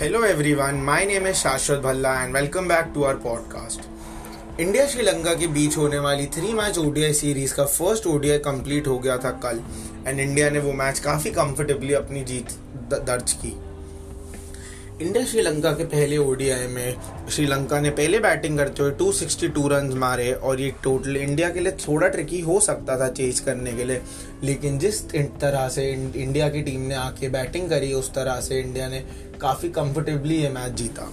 Hello everyone, my name is Shashwat Bhalla and welcome back to our podcast India Sri Lanka के बीच होने वाली three match ODI series का first ODI complete हो गया था कल एंड इंडिया ने वो मैच काफ़ी कंफर्टेबली अपनी जीत दर्ज की। इंडिया श्रीलंका के पहले ओडीआई में श्रीलंका ने पहले बैटिंग करते हुए 262 रन मारे और ये टोटल इंडिया के लिए थोड़ा ट्रिकी हो सकता था चेज करने के लिए। लेकिन जिस तरह से इंडिया की टीम ने आके बैटिंग करी, उस तरह से इंडिया ने काफ़ी कंफर्टेबली ये मैच जीता।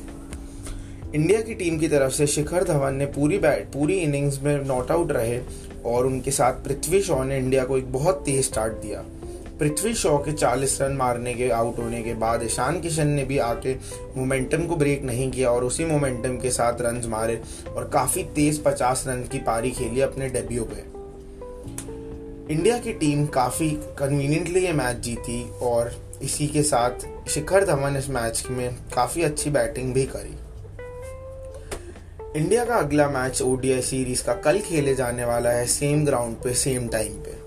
इंडिया की टीम की तरफ़ से शिखर धवन ने पूरी बैट पूरी इनिंग्स में नॉट आउट रहे और उनके साथ पृथ्वी शॉ ने इंडिया को एक बहुत तेज स्टार्ट दिया। पृथ्वी शॉ के 40 रन मारने के आउट होने के बाद ईशान किशन ने भी आके मोमेंटम को ब्रेक नहीं किया और उसी मोमेंटम के साथ रन मारे और काफ़ी तेज 50 रन की पारी खेली अपने डेब्यू पे। इंडिया की टीम काफ़ी कन्वीनियंटली ये मैच जीती और इसी के साथ शिखर धवन इस मैच में काफ़ी अच्छी बैटिंग भी करी। इंडिया का अगला मैच ओडीआई सीरीज़ का कल खेले जाने वाला है सेम ग्राउंड पे सेम टाइम पे।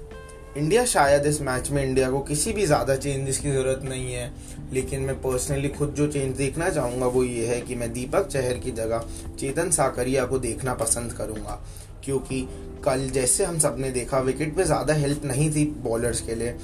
इंडिया शायद इस मैच में इंडिया को किसी भी ज़्यादा चेंजेस की ज़रूरत नहीं है, लेकिन मैं पर्सनली खुद जो चेंज देखना चाहूँगा वो ये है कि मैं दीपक चहर की जगह चेतन साकरिया को देखना पसंद करूँगा। क्योंकि कल जैसे हम सबने देखा विकेट पे ज़्यादा हेल्प नहीं थी बॉलर्स के लिए।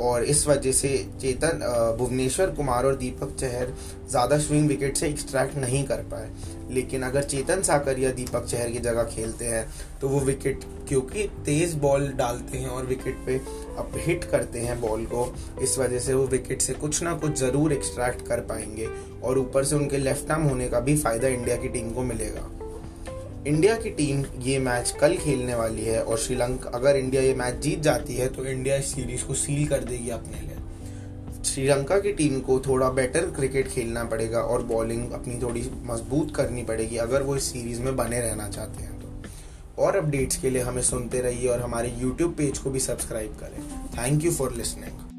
और इस वजह से चेतन भुवनेश्वर कुमार और दीपक चहर ज़्यादा स्विंग विकेट से एक्सट्रैक्ट नहीं कर पाए। लेकिन अगर चेतन साकर या दीपक चहर की जगह खेलते हैं तो वो विकेट क्योंकि तेज बॉल डालते हैं और विकेट पे अब हिट करते हैं बॉल को, इस वजह से वो विकेट से कुछ ना कुछ ज़रूर एक्सट्रैक्ट कर पाएँगे और ऊपर से उनके लेफ़्ट आर्म होने का भी फ़ायदा इंडिया की टीम को मिलेगा। इंडिया की टीम ये मैच कल खेलने वाली है और श्रीलंका, अगर इंडिया ये मैच जीत जाती है तो इंडिया इस सीरीज़ को सील कर देगी अपने लिए। श्रीलंका की टीम को थोड़ा बेटर क्रिकेट खेलना पड़ेगा और बॉलिंग अपनी थोड़ी मज़बूत करनी पड़ेगी, अगर वो इस सीरीज़ में बने रहना चाहते हैं तो। और अपडेट्स के लिए हमें सुनते रहिए और हमारे यूट्यूब पेज को भी सब्सक्राइब करें। Thank you for listening